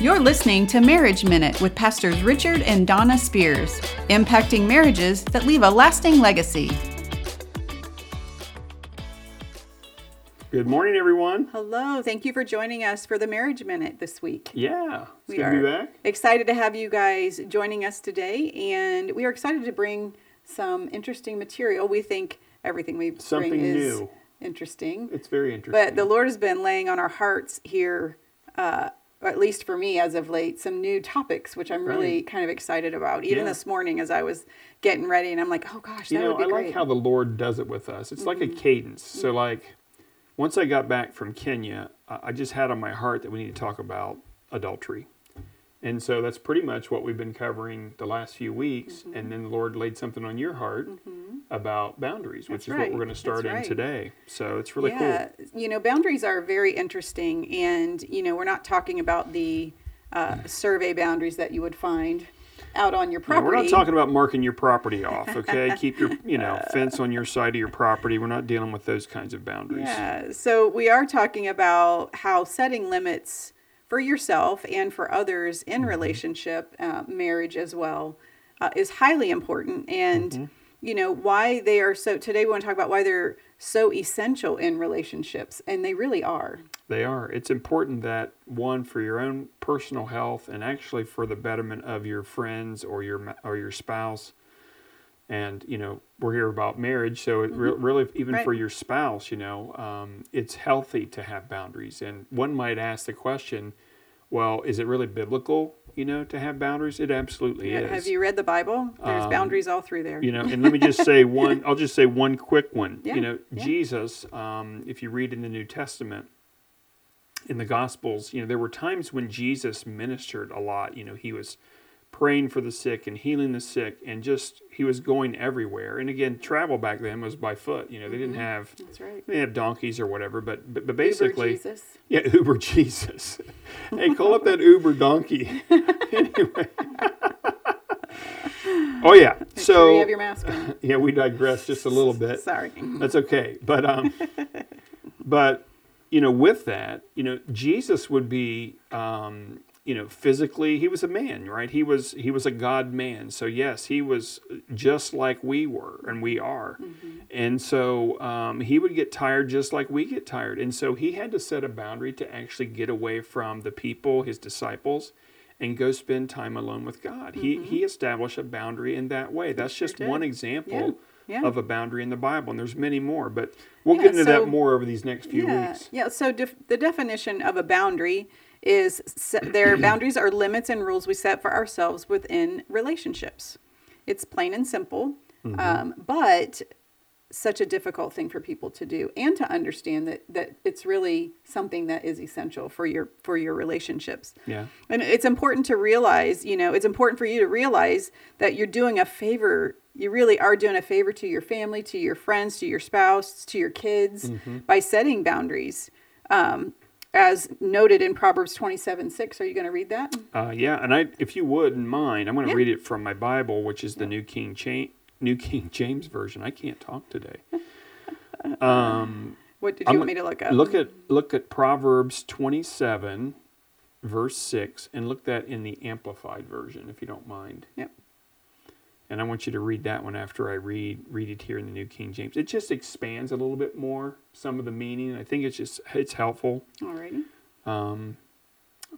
You're listening to Marriage Minute with Pastors Richard and Donna Spears, impacting marriages that leave a lasting legacy. Good morning, everyone. Hello, thank you for joining us for the Marriage Minute this week. Yeah, it's We good to be back. excited to have you guys joining us today, and we are excited to bring some interesting material. We think everything we Something bring is new. interesting. It's very interesting. But the Lord has been laying on our hearts here, uh, or at least for me as of late, some new topics, which I'm really Right. kind of excited about. Even Yeah. this morning as I was getting ready, and I'm like, oh gosh, that you know, would be I like great. Mm-hmm. how the Lord does it with us. It's like a cadence. So, like, once I got back from Kenya, I I just had on my heart that we need to talk about adultery. And so that's pretty much what we've been covering the last few weeks. Mm-hmm. And then the Lord laid something on your heart about boundaries, which That's is what we're going to start That's in right. today. So it's really cool. yeah, you know, boundaries are very interesting, and you know, we're not talking about the uh, survey boundaries that you would find out on your cool. Property. we're not talking about marking your property off, okay? Keep your, you know, fence on your side of your property. We're not dealing with those kinds of boundaries. Yeah, so we are talking about how setting limits for yourself and for others in relationship, uh, marriage as well, uh, is highly important. And, you know, why they are so, today we want to talk about why they're so essential in relationships, and they really are. They are. It's important that one for your own personal health and actually for the betterment of your friends or your or your spouse. And you know we're here about marriage, so it re- really even for your spouse, you know, um, it's healthy to have boundaries. And one might ask the question, well, is it really biblical, you know, to have boundaries? It absolutely is. Have you read the Bible? There's Um, boundaries all through there. You know, and let me just say one. I'll just say one quick one. Yeah, You know, yeah. Jesus. Um, if you read in the New Testament, in the Gospels, you know, there were times when Jesus ministered a lot. You know, he was praying for the sick and healing the sick, and just he was going everywhere. And again, travel back then was by foot. You know, they didn't have That's right. they had donkeys or whatever, but but, but Mm-hmm. Uber basically, Jesus. yeah, Uber Jesus. hey, call up that Uber donkey. anyway. oh yeah. So you have your mask on. yeah, we digress just a little bit. Sorry. That's okay. But um, but you know, with that, you know, Jesus would be um, you know, physically he was a man, right? He was he was a God man. So yes, he was just like we were and we are. And so um, he would get tired just like we get tired. And so he had to set a boundary to actually get away from the people, his disciples, and go spend time alone with God. He he established a boundary in that way. That's sure just did. one example Yeah. of a boundary in the Bible, and there's many more. But we'll Yeah, get into so- that more over these next few yeah, weeks. Yeah. So def- the definition of a boundary is their boundaries are limits and rules we set for ourselves within relationships. It's plain and simple, Mm-hmm. um, but such a difficult thing for people to do and to understand that that it's really something that is essential for your for your relationships. Yeah. And it's important to realize, you know, it's important for you to realize that you're doing a favor. You really are doing a favor to your family, to your friends, to your spouse, to your kids Mm-hmm. by setting boundaries. Um, as noted in Proverbs 27 6. Are you going to read that? Uh, yeah, and I, if you wouldn't mind, I'm going to Yeah. read it from my Bible, which is the New King Cha- New King James version. I can't talk today. Um, What did you I'm want me to look up? Look at look at Proverbs 27, verse six, and look that in the Amplified version, if you don't mind. Yep. And I want you to read that one after I read read it here in the New King James. It just expands a little bit more some of the meaning. I think it's just it's helpful. Alrighty. Um,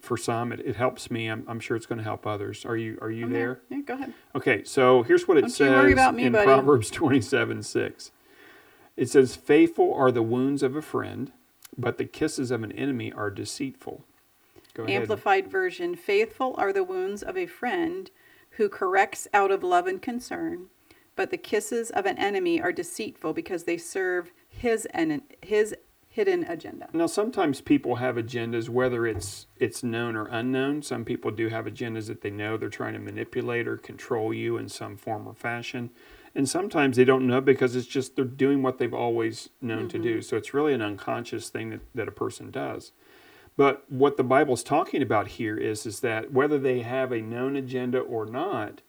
for some, it, it helps me. I'm, I'm sure it's going to help others. Are you are you I'm there? Yeah, go ahead. Okay, so here's what it Don't says me, in buddy. Proverbs 27 6. It says, Faithful are the wounds of a friend, but the kisses of an enemy are deceitful. Go ahead. Amplified version Faithful are the wounds of a friend who corrects out of love and concern, but the kisses of an enemy are deceitful because they serve his, en- his hidden agenda. Now, sometimes people have agendas, whether it's it's known or unknown. Some people do have agendas that they know they're trying to manipulate or control you in some form or fashion, and sometimes they don't know because it's just they're doing what they've always known to do. Mm-hmm. So it's really an unconscious thing that, that a person does. But what the Bible's talking about here is is that whether they have a known agenda or not,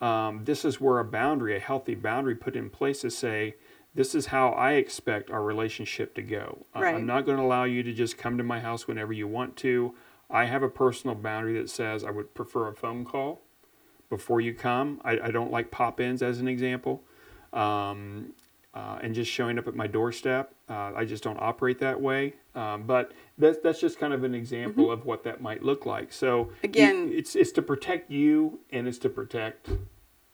um, this is where a boundary, a healthy boundary, put in place to say, this is how I expect our relationship to go. Right. I'm not going to allow you to just come to my house whenever you want to. I have a personal boundary that says I would prefer a phone call before you come. I, I don't like pop ins, as an example. Um, uh, and just showing up at my doorstep. Uh, I just don't operate that way. Um, but that's, that's just kind of an example of what that might look like. So you- Again- it's it's to protect you and it's to protect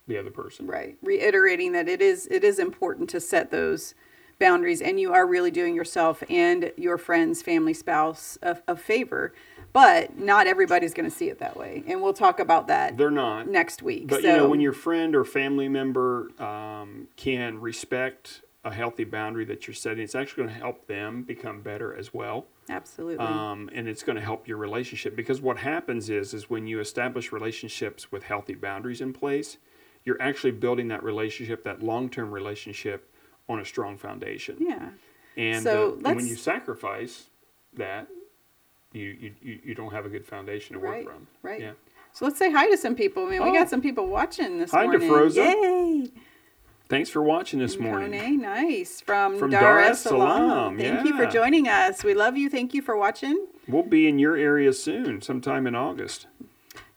the other person. Right. Reiterating that it is it is important to set those boundaries and you are really doing yourself and your friends, family, spouse a, a favor. But not everybody's going to see it that way. And we'll talk about that They're not. next week. But so, you know, when your friend or family member um, can respect a healthy boundary that you're setting, it's actually going to help them become better as well. absolutely. um, and it's going to help your relationship because what happens is is when you establish relationships with healthy boundaries in place you're actually building that relationship that long-term relationship on a strong foundation yeah. and, So uh, and when you sacrifice that you, you you you don't have a good foundation to work Right. from Right. yeah So let's say hi to some people. I mean, we Oh. got some people watching this Hi, morning. DeFroza. Yay! thanks for watching this morning Kone, nice. From, From Dar es Salaam. Thank you for joining us. We love you. Thank you for watching. we'll be in your area soon sometime in august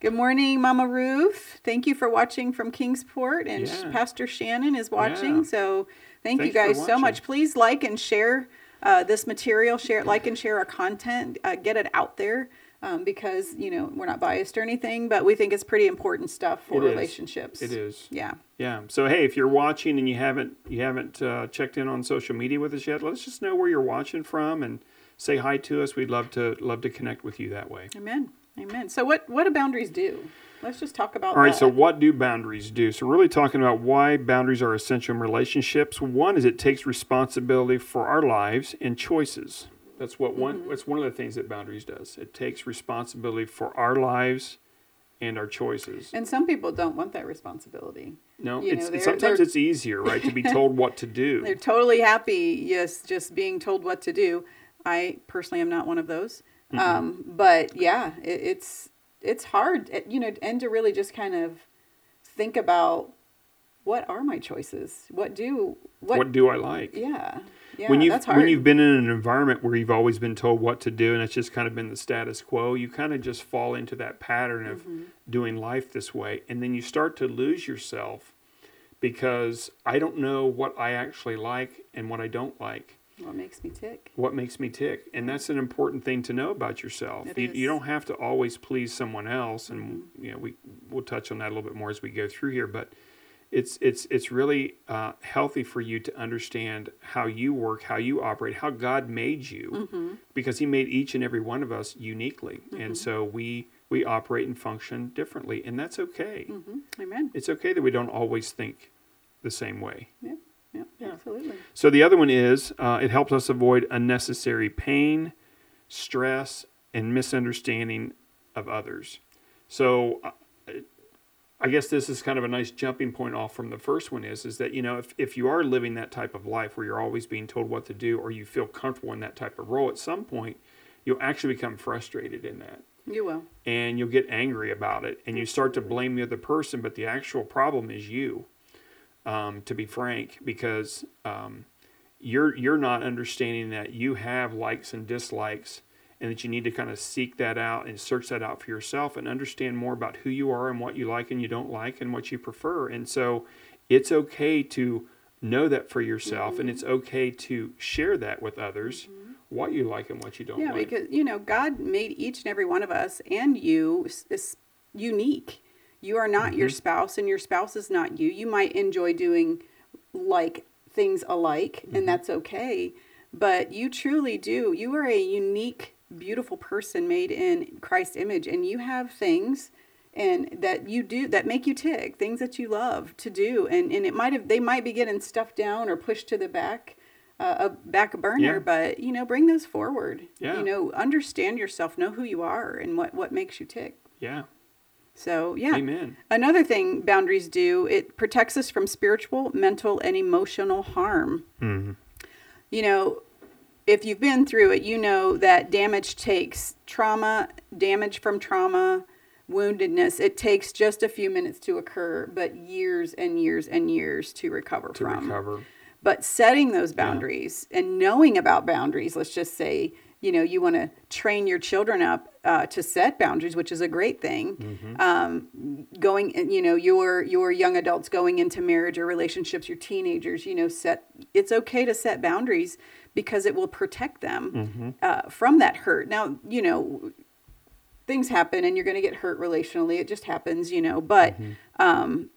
Good morning, Mama Ruth. Thank you for watching from Kingsport, and Yeah. Pastor Shannon is watching. Yeah. So thank you Thanks for guys so much. Please like and share uh, this material. Share, it, like and share our content. Uh, get it out there um, because you know we're not biased or anything, but we think it's pretty important stuff for It relationships. it is Yeah. Yeah. So hey, if you're watching and you haven't you haven't uh, checked in on social media with us yet, let us just know where you're watching from and say hi to us. We'd love to love to connect with you that way. Amen. Amen. So what what do boundaries do? Let's just talk about All right. that. So what do boundaries do? So we're really talking about why boundaries are essential in relationships. One is it takes responsibility for our lives and choices. That's what one. Mm-hmm. That's one of the things that boundaries does. It takes responsibility for our lives and our choices. and some people don't want that responsibility. No, you it's, know, they're- sometimes they're- it's easier, right, to be told what to do. They're totally happy, yes, just being told what to do. I personally am not one of those. Um, but yeah, it, it's it's hard, eh, you know, and to really just kind of think about what are my choices? What do what? what do I like? yeah, yeah, when you when you've been in an environment where you've always been told what to do and it's just kind of been the status quo, you kind of just fall into that pattern of Mm-hmm. doing life this way, and then you start to lose yourself because I don't know what I actually like and what I don't like. What makes me tick? What makes me tick, and that's an important thing to know about yourself. You. Mm-hmm. you don't have to always please someone else, and you know we we'll touch on that a little bit more as we go through here. But it's it's it's really uh, healthy for you to understand how you work, how you operate, how God made you, Mm-hmm. because He made each and every one of us uniquely, and so we we operate and function differently, and that's okay. hmm Amen. It's okay that we don't always think the same way. Yeah. Absolutely. So the other one is uh, it helps us avoid unnecessary pain, stress, and misunderstanding of others. So uh, I guess this is kind of a nice jumping point off from the first one is is that you know if, if you are living that type of life where you're always being told what to do or you feel comfortable in that type of role at some point you'll actually become frustrated in that You will. and you'll get angry about it and you start to blame the other person but the actual problem is you um, to be frank because um, you're you're not understanding that you have likes and dislikes and that you need to kind of seek that out and search that out for yourself and understand more about who you are and what you like and you don't like and what you prefer and so it's okay to know that for yourself and it's okay to share that with others what you like and what you don't like. Yeah, like because you know God made each and every one of us and you is unique. You are not Mm-hmm. your spouse, and your spouse is not you. You might enjoy doing like things alike, Mm-hmm. and that's okay. But you truly do. You are a unique, beautiful person made in Christ's image, and you have things and that you do that make you tick things that you love to do and and it might have they might be getting stuffed down or pushed to the back uh, a back burner Yeah. but you know bring those forward Yeah. you know understand yourself know who you are and what what makes you tick yeah so yeah. Amen. Another thing boundaries do it protects us from spiritual mental and emotional harm. Mm-hmm. you know if you've been through it you know that damage takes trauma damage from trauma woundedness. It takes just a few minutes to occur but years and years and years to recover to from. recover but setting those boundaries and knowing about boundaries let's just say you know you want to train your children up uh, to set boundaries which is a great thing. Mm-hmm. um, going you know your your young adults going into marriage or relationships your teenagers you know set it's okay to set boundaries because it will protect them Mm-hmm. uh, from that hurt. Now you know things happen and you're going to get hurt relationally. It just happens you know but um,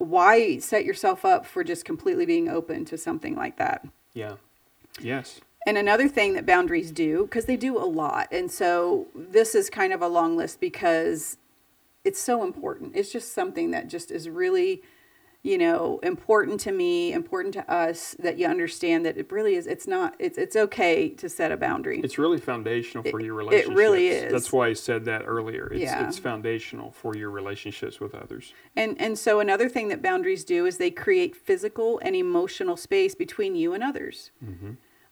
why set yourself up for just completely being open to something like that Yeah. Yes. and another thing that boundaries do, because they do a lot. And so this is kind of a long list because it's so important. It's just something that just is really, you know, important to me, important to us that you understand that it really is. It's not, it's, it's okay to set a boundary. It's really foundational for It- your it really is. That's why I said that earlier. It's, Yeah. it's foundational for your relationships with others. And, and so another thing that boundaries do is they create physical and emotional space between you and others.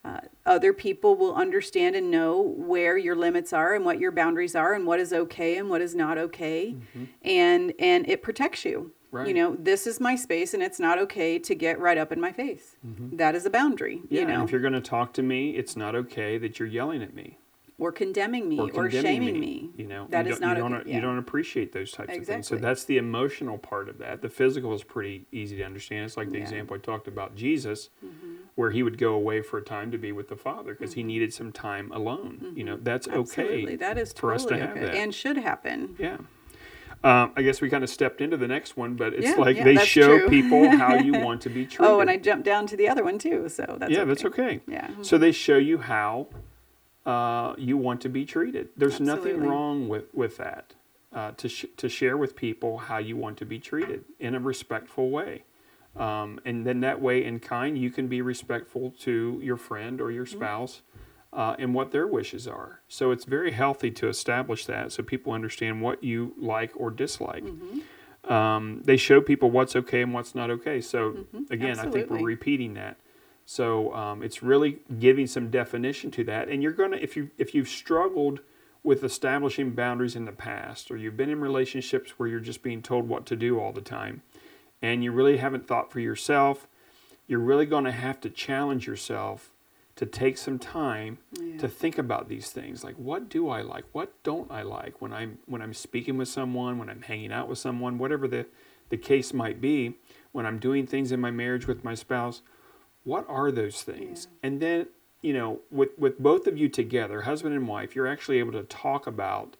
Uh, other people will understand and know where your limits are and what your boundaries are and what is okay and what is not okay and and it protects you you know this is my space and it's not okay to get right up in my face That is a boundary Yeah. you know if you're going to talk to me, it's not okay that you're yelling at me or condemning me or or, shaming me. me, You know, that you is don't, you okay. don't, yeah. you don't appreciate those types of things. So that's the emotional part of that. The physical is pretty easy to understand. It's like the Yeah. Mm-hmm. example I talked about Jesus, where he would go away for a time to be with the Father because he needed some time alone. You know, that's Mm-hmm. Absolutely. okay. that is for totally us to have okay that. and should happen Yeah. Um, I guess we kind of stepped into the next one, but it's Yeah, like yeah, they show true. people how you want to be treated. oh and i jumped down to the other one too so that's yeah, okay. that's okay. yeah So they show you how uh, you want to be treated. There's nothing wrong with with that. Uh, to sh- to share with people how you want to be treated in a respectful way, um, and then that way, in kind, you can be respectful to your friend or your Mm-hmm. spouse. Uh, and what their wishes are. So it's very healthy to establish that so people understand what you like or dislike. Mm-hmm. Um, they show people what's okay and what's not okay. So again, I think we're repeating that. So um, it's really giving some definition to that. And you're gonna if you if you've struggled with establishing boundaries in the past, or you've been in relationships where you're just being told what to do all the time, and you really haven't thought for yourself, you're really going to have to challenge yourself to take some time Yeah. to think about these things. Like what do i like? What don't i like when i'm when i'm speaking with someone when i'm hanging out with someone whatever the the case might be when i'm doing things in my marriage with my spouse what are those things? And then you know with with both of you together husband and wife you're actually able to talk about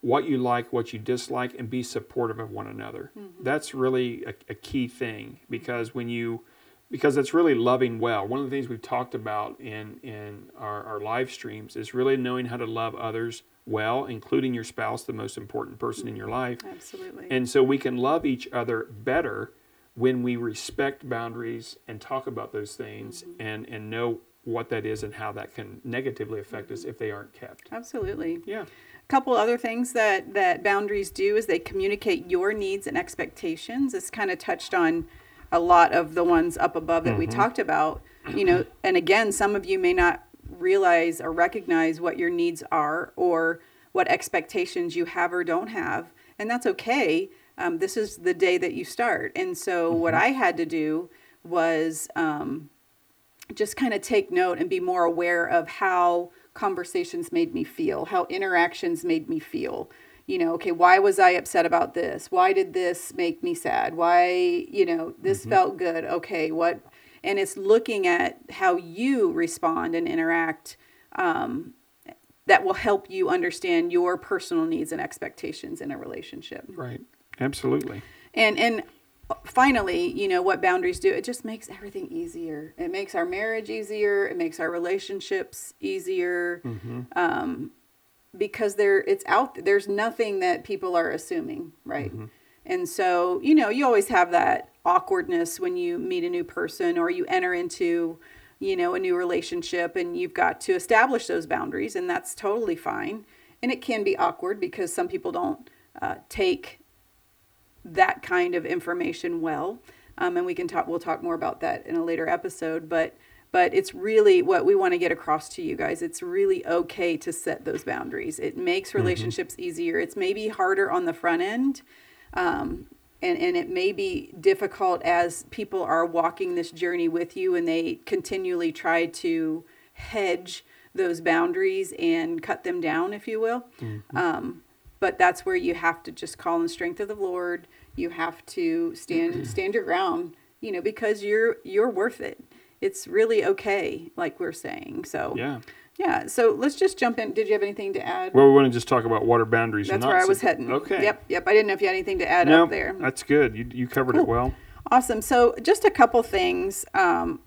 what you like what you dislike and be supportive of one another. Mm-hmm. That's really a, a key thing mm-hmm. because when you because it's really loving well one of the things we've talked about in in our, our live streams is really knowing how to love others well including your spouse the most important person in your life absolutely and so we can love each other better when we respect boundaries and talk about those things mm-hmm. and, and know what that is and how that can negatively affect us mm-hmm. if they aren't kept. absolutely Yeah. A couple other things that that boundaries do is they communicate your needs and expectations. This kind of touched on a lot of the ones up above that we talked about. You know, and again, some of you may not realize or recognize what your needs are or what expectations you have or don't have, and that's okay. Um, this is the day that you start, and so what I had to do was. Um, just kind of take note and be more aware of how conversations made me feel, how interactions made me feel. You know, okay, why was I upset about this? Why did this make me sad? Why, you know, this felt good. Okay, what? And it's looking at how you respond and interact um, that will help you understand your personal needs and expectations in a relationship. Right. Absolutely. And and finally, you know what boundaries do? It just makes everything easier. It makes our marriage easier. It makes our relationships easier. Hmm. Um, because there, it's out. There's nothing that people are assuming, right? And so, you know, you always have that awkwardness when you meet a new person or you enter into, you know, a new relationship, and you've got to establish those boundaries, and that's totally fine. And it can be awkward because some people don't uh, take that kind of information well um, and we can talk we'll talk more about that in a later episode but but it's really what we want to get across to you guys it's really okay to set those boundaries it makes relationships easier it's maybe harder on the front end um, and, and it may be difficult as people are walking this journey with you and they continually try to hedge those boundaries and cut them down, if you will. Um, but that's where you have to just call on the strength of the Lord. You have to stand stand your ground, you know, because you're you're worth it. It's really okay, like we're saying. So Yeah. yeah. So let's just jump in. Did you have anything to add? Well, we want to just talk about water boundaries. That's not where I was heading. Okay. Yep. Yep. I didn't know if you had anything to add No, up there. that's good. You, you covered it well. Awesome. So, just a couple things, um,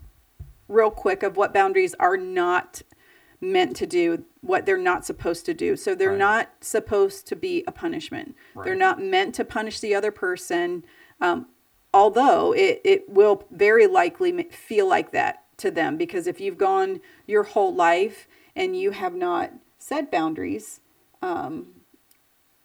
real quick, of what boundaries are not meant to do, what they're not supposed to do. So, they're Right. not supposed to be a punishment. Right. They're not meant to punish the other person, um, although it, it will very likely feel like that to them because if you've gone your whole life and you have not set boundaries,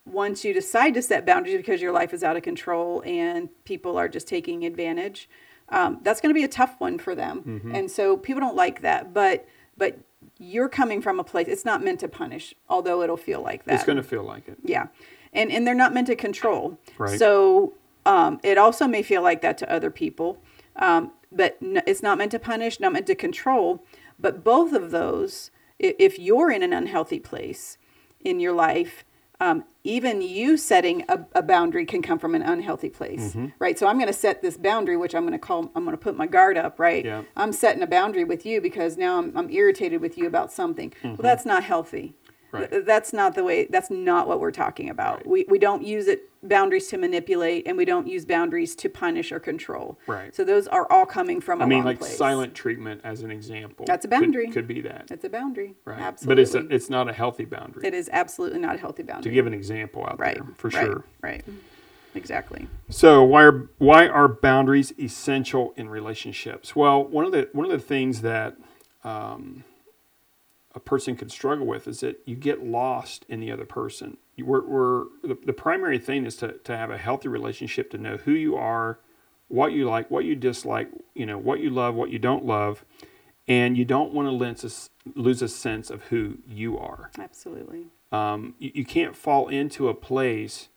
once you decide to set boundaries because your life is out of control and people are just taking advantage, um, that's going to be a tough one for them. Mm-hmm. And so people don't like that. But but you're coming from a place. It's not meant to punish, although it'll feel like that. It's going to feel like it. Yeah, and and they're not meant to control. Right. So um, it also may feel like that to other people, um, but n- it's not meant to punish, not meant to control. But both of those, i- if you're in an unhealthy place in your life, um, even you setting a, a boundary can come from an unhealthy place, Mm-hmm. right? So I'm going to set this boundary, which I'm going to call, I'm going to put my guard up, right? Yeah. I'm setting a boundary with you because now I'm, I'm irritated with you about something. Well, that's not healthy. Mm-hmm. Right. Th- That's not the way. That's not what we're talking about. We we don't use it boundaries to manipulate, and we don't use boundaries to punish or control. Right. So those are all coming from. a I mean, like place. silent treatment as an example. That's a boundary. Could, be that. It's a boundary. Right. Absolutely. But it's a, it's not a healthy boundary. it is absolutely not a healthy boundary. to give an example out right. there, for right, sure. Right. Exactly. So why are why are boundaries essential in relationships? Well, one of the one of the things that um, a person can struggle with is that you get lost in the other person. We're, we're the, the primary thing is to, to have a healthy relationship to know who you are, what you like, what you dislike, you know, what you love, what you don't love, and you don't want to lose a, lose a sense of who you are Absolutely. um, you, you can't fall into a place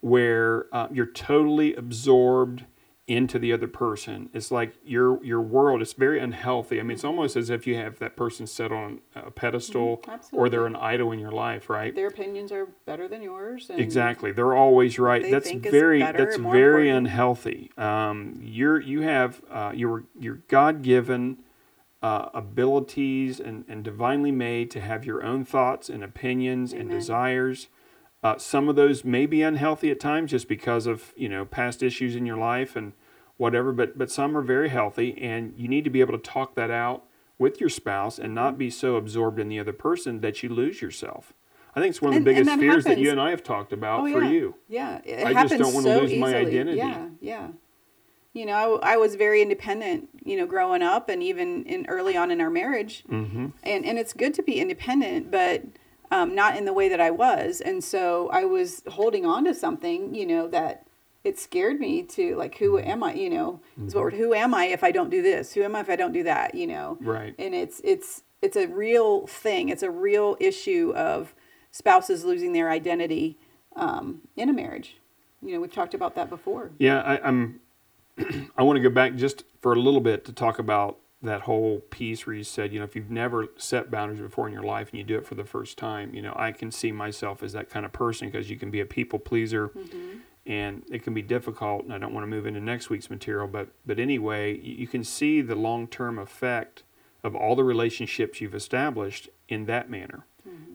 where uh, you're totally absorbed into the other person. It's like your your world It's very unhealthy. I mean, it's almost as if you have that person set on a pedestal or they're an idol in your life, right? Their opinions are better than yours. And Exactly. They're always right. That's very that's very important. unhealthy. Um, you're you have uh, your your God given uh, abilities and, and divinely made to have your own thoughts and opinions and desires. Uh, some of those may be unhealthy at times just because of you know past issues in your life and whatever. But but some are very healthy, and you need to be able to talk that out with your spouse and not be so absorbed in the other person that you lose yourself. I think it's one of the And- and biggest that fears that you and I have talked about Oh, for yeah. you. Yeah, it I just happens don't wanna so lose my easily. identity. Yeah, yeah. You know, I was very independent, you know, growing up and even in early on in our marriage. Mm-hmm. And and it's good to be independent, but um, not in the way that I was. And so I was holding on to something, you know, that it scared me to like, who am I? You know, is what we're, who am I if I don't do this? Who am I if I don't do that? You know, Right. and it's it's it's a real thing. It's a real issue of spouses losing their identity um, in a marriage. You know, we've talked about that before. Yeah, I, I'm. I want to go back just for a little bit to talk about that whole piece where you said, you know, if you've never set boundaries before in your life and you do it for the first time, you know, I can see myself as that kind of person because you can be a people pleaser, and it can be difficult. And I don't want to move into next week's material, but but anyway, you, can see the long term effect of all the relationships you've established in that manner,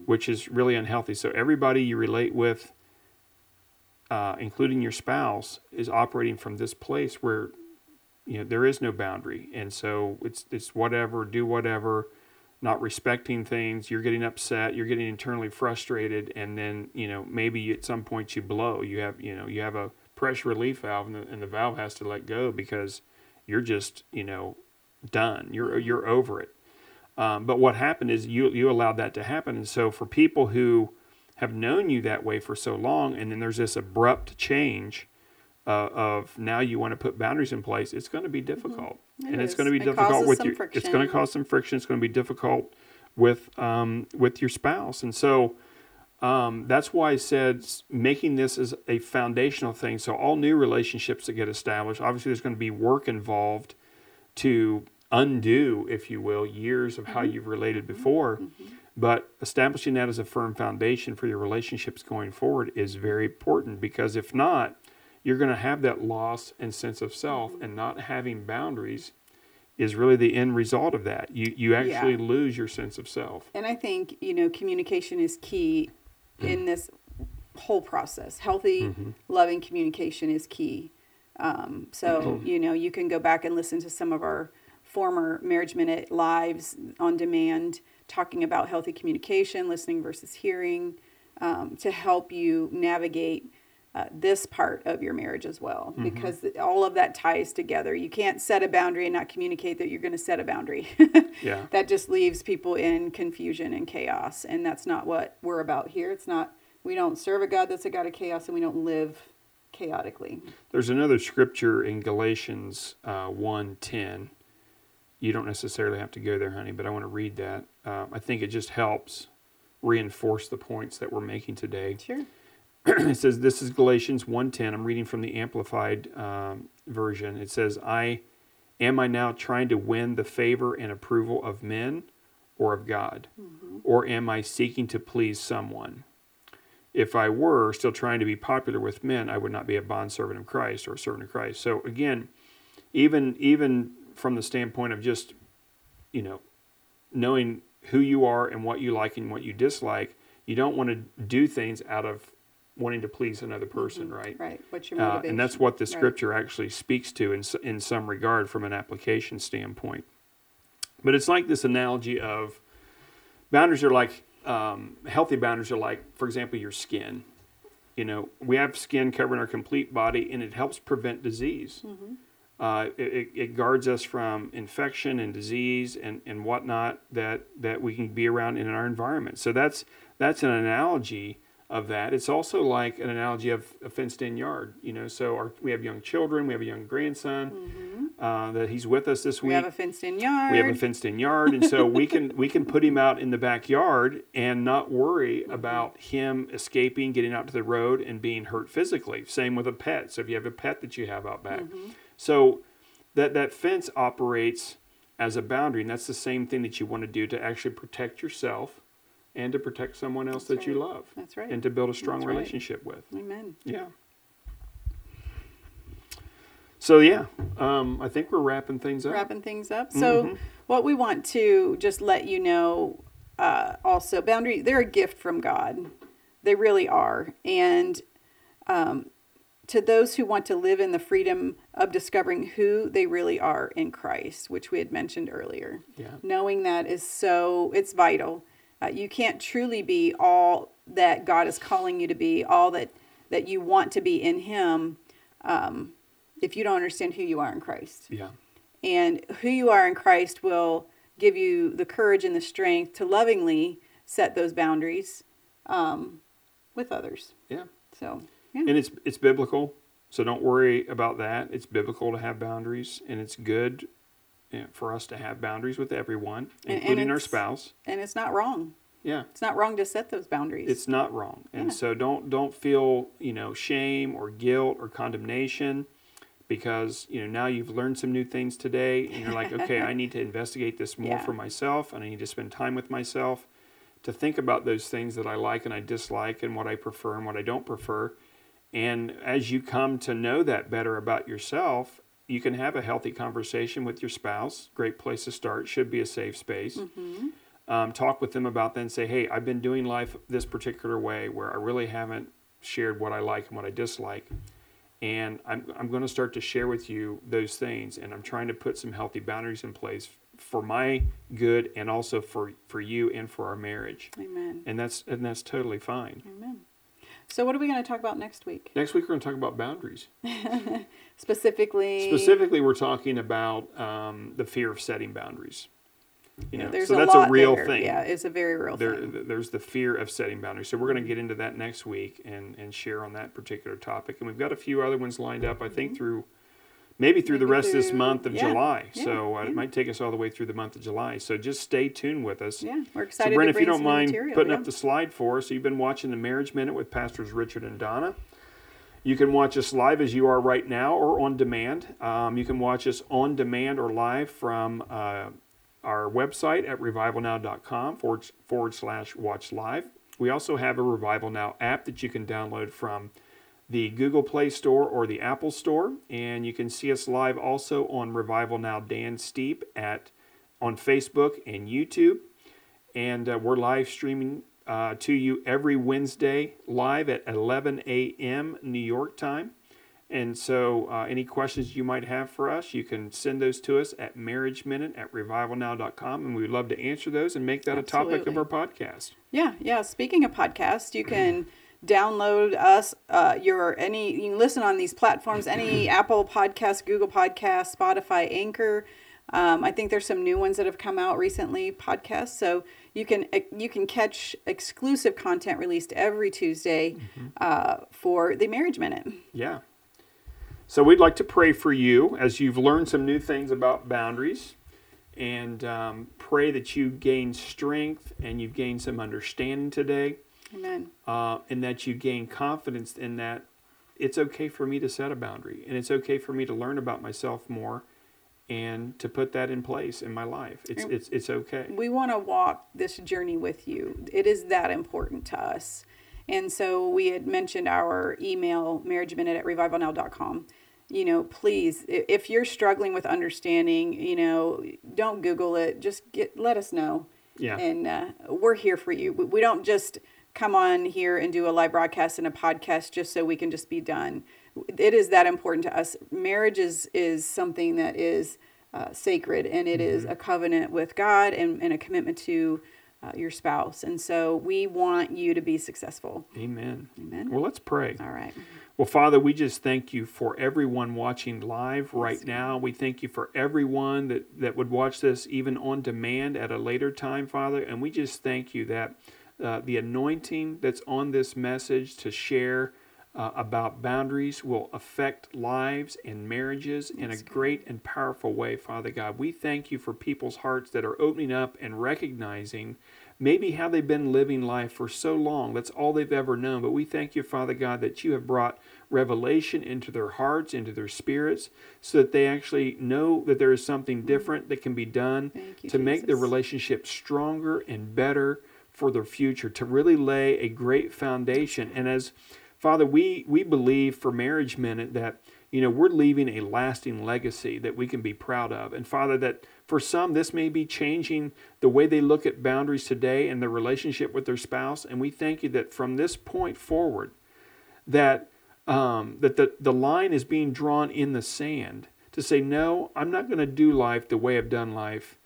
which is really unhealthy. So everybody you relate with uh, including your spouse, is operating from this place where you know there is no boundary, and so it's it's whatever, do whatever, not respecting things. You're getting upset, you're getting internally frustrated, and then you know maybe at some point you blow. You have you know you have a pressure relief valve, and the, and the valve has to let go because you're just you know done. You're you're over it. Um, but what happened is you you allowed that to happen, and so for people who have known you that way for so long, and then there's this abrupt change uh, of now you want to put boundaries in place, it's going to be difficult, It and it's going to be It difficult with your. It's going to cause some friction. It's going to be difficult with um, with your spouse, and so. Um, that's why I said making this is a foundational thing. So all new relationships that get established, obviously, there's going to be work involved to undo, if you will, years of how you've related before. But establishing that as a firm foundation for your relationships going forward is very important because if not, you're going to have that loss and sense of self, and not having boundaries is really the end result of that. You you actually lose your sense of self. And I think, you know, communication is key in this whole process. Healthy, loving communication is key. Um, so, you know, you can go back and listen to some of our former Marriage Minute lives on demand talking about healthy communication, listening versus hearing, um, to help you navigate uh, this part of your marriage as well, because all of that ties together. You can't set a boundary and not communicate that you're going to set a boundary. Yeah. that just leaves people in confusion and chaos, and that's not what we're about here. It's not. We don't serve a God that's a God of chaos, and we don't live chaotically. There's another scripture in Galatians uh, 1.10. You don't necessarily have to go there, honey, but I want to read that. Uh, I think it just helps reinforce the points that we're making today. Sure. it says, this is Galatians 1.10. I'm reading from the Amplified um, version. It says, I am I now trying to win the favor and approval of men or of God? Or am I seeking to please someone? if I were still trying to be popular with men, I would not be a bondservant of Christ or a servant of Christ. So again, even even from the standpoint of just, you know, knowing who you are and what you like and what you dislike, you don't want to do things out of wanting to please another person, right? Right. What's your Uh, motivation? and that's what the Right. scripture actually speaks to in, in some regard from an application standpoint. But it's like this analogy of boundaries are like um, healthy boundaries are like, for example, your skin. You know, we have skin covering our complete body, and it helps prevent disease. Uh, it, it- it guards us from infection and disease and, and whatnot that, that we can be around in our environment. So that's that's an analogy of that. It's also like an analogy of a fenced-in yard. You know, so our, we have young children, we have a young grandson mm-hmm. uh, that he's with us this week. we have a fenced-in yard. we have a fenced in yard and so we can we can put him out in the backyard and not worry mm-hmm. about him escaping getting out to the road and being hurt physically same with a pet so if you have a pet that you have out back mm-hmm. so that that fence operates as a boundary and that's the same thing that you want to do to actually protect yourself and to protect someone else that you love That's right. and to build a strong That's right. relationship with Amen. yeah so yeah um, i think we're wrapping things up wrapping things up. So, what we want to just let you know uh, also, boundary, they're a gift from God. They really are. And um, to those who want to live in the freedom of discovering who they really are in Christ, which we had mentioned earlier, Yeah. knowing that is so, it's vital. Uh, you can't truly be all that God is calling you to be, all that, that you want to be in Him, um, if you don't understand who you are in Christ. yeah And who you are in Christ will give you the courage and the strength to lovingly set those boundaries um, with others. yeah So, yeah. and it's it's biblical so don't worry about that it's biblical to have boundaries and it's good for us to have boundaries with everyone And- and including our spouse And it's not wrong. yeah It's not wrong to set those boundaries. it's not wrong and Yeah. so don't don't feel you know shame or guilt or condemnation because you know now you've learned some new things today and you're like okay i need to investigate this more Yeah. for myself and i need to spend time with myself to think about those things that i like and i dislike and what i prefer and what i don't prefer and as you come to know that better about yourself you can have a healthy conversation with your spouse great place to start should be a safe space um, talk with them about that and say, hey, I've been doing life this particular way where I really haven't shared what I like and what I dislike. And I'm, I'm going to start to share with you those things. And I'm trying to put some healthy boundaries in place for my good and also for, for you and for our marriage. Amen. And that's, and that's totally fine. Amen. So, what are we going to talk about next week? Next week, we're going to talk about boundaries. Specifically, Specifically, we're talking about um, the fear of setting boundaries. You know, there's so a that's a real there. thing. Yeah, it's a very real there, thing. there's the fear of setting boundaries. So we're going to get into that next week and, and share on that particular topic. And we've got a few other ones lined up, I think, through maybe through the. Maybe rest of this month of yeah, July. yeah, so uh, yeah. it might take us all the way through the month of July. So just stay tuned with us. Yeah, we're excited. So, Brent, to if you don't mind material. putting up the slide for us, so you've been watching the Marriage Minute with Pastors Richard and Donna. You can watch us live as you are right now or on demand. Um, you can watch us on demand or live from uh, our website at revivalnow.com forward, forward slash watch live. We also have a Revival Now app that you can download from the Google Play Store or the Apple Store. And you can see us live also on Revival Now Dan Steep at on Facebook and YouTube. And uh, we're live streaming uh, to you every Wednesday live at 11 a.m. New York time. And so, uh, any questions you might have for us, you can send those to us at marriage minute at revivalnow.com. And we'd love to answer those and make that Absolutely. a topic of our podcast. Yeah, yeah. Speaking of podcasts, you can download us uh, your any you listen on these platforms any apple podcast google podcast spotify anchor. Um, i think there's some new ones that have come out recently podcasts. So you can you can catch exclusive content released every tuesday mm-hmm. uh, for the marriage minute. Yeah. So we'd like to pray for you as you've learned some new things about boundaries and um, pray that you gain strength and you've gained some understanding today Amen. Uh, and that you gain confidence in that it's okay for me to set a boundary and it's okay for me to learn about myself more and to put that in place in my life. It's it's it's okay. We want to walk this journey with you. It is that important to us. And so we had mentioned our email marriage minute at revivalnow.com. You know, please if you're struggling with understanding, you know, don't google it. Just get let us know. Yeah. And uh, we're here for you. We don't just come on here and do a live broadcast and a podcast just so we can just be done. It is that important to us. Marriage is is something that is uh, sacred and it mm-hmm. is a covenant with God and, and a commitment to uh, your spouse. And so we want you to be successful. Amen. Amen. Well, let's pray. All right. Well, Father, we just thank you for everyone watching live right now. We thank you for everyone that, that would watch this even on demand at a later time, Father. And we just thank you that uh, the anointing that's on this message to share uh, about boundaries will affect lives and marriages in a great and powerful way, Father God. We thank you for people's hearts that are opening up and recognizing maybe how they've been living life for so long. That's all they've ever known. But we thank you, Father God, that you have brought revelation into their hearts, into their spirits, so that they actually know that there is something different that can be done you, to Jesus. make the relationship stronger and better for their future, to really lay a great foundation. And as Father, we, we believe for Marriage Minute that, you know, we're leaving a lasting legacy that we can be proud of. And Father, that for some, this may be changing the way they look at boundaries today and their relationship with their spouse. And we thank you that from this point forward, that um, that the, the line is being drawn in the sand to say, no, I'm not going to do life the way I've done life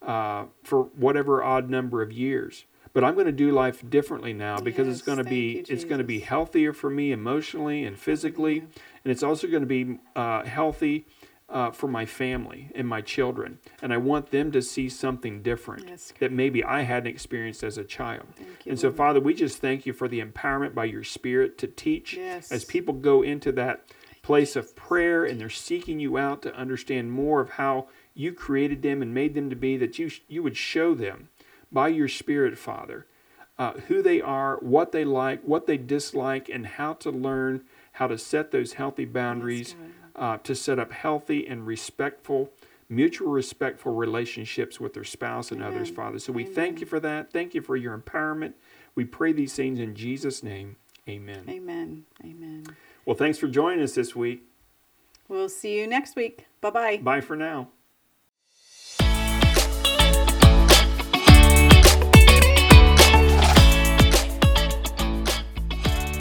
uh, for whatever odd number of years but I'm going to do life differently now because yes, it's going to be you, it's going to be healthier for me emotionally and physically, and it's also going to be uh, healthy uh, for my family and my children. And I want them to see something different yes, that maybe I hadn't experienced as a child. You, and so, Lord. Father, we just thank you for the empowerment by your Spirit to teach yes. as people go into that place of prayer and they're seeking you out to understand more of how you created them and made them to be that you you would show them by your Spirit, Father, uh, who they are, what they like, what they dislike, and how to learn how to set those healthy boundaries uh, to set up healthy and respectful, mutual respectful relationships with their spouse and Amen. others, Father. So we Amen. thank you for that. Thank you for your empowerment. We pray these things in Jesus' name. Amen. Amen. Amen. Well, thanks for joining us this week. We'll see you next week. Bye bye. Bye for now.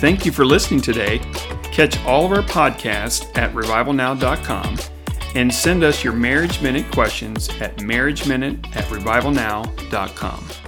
Thank you for listening today. Catch all of our podcasts at revivalnow.com and send us your Marriage Minute questions at marriageminute at revivalnow.com.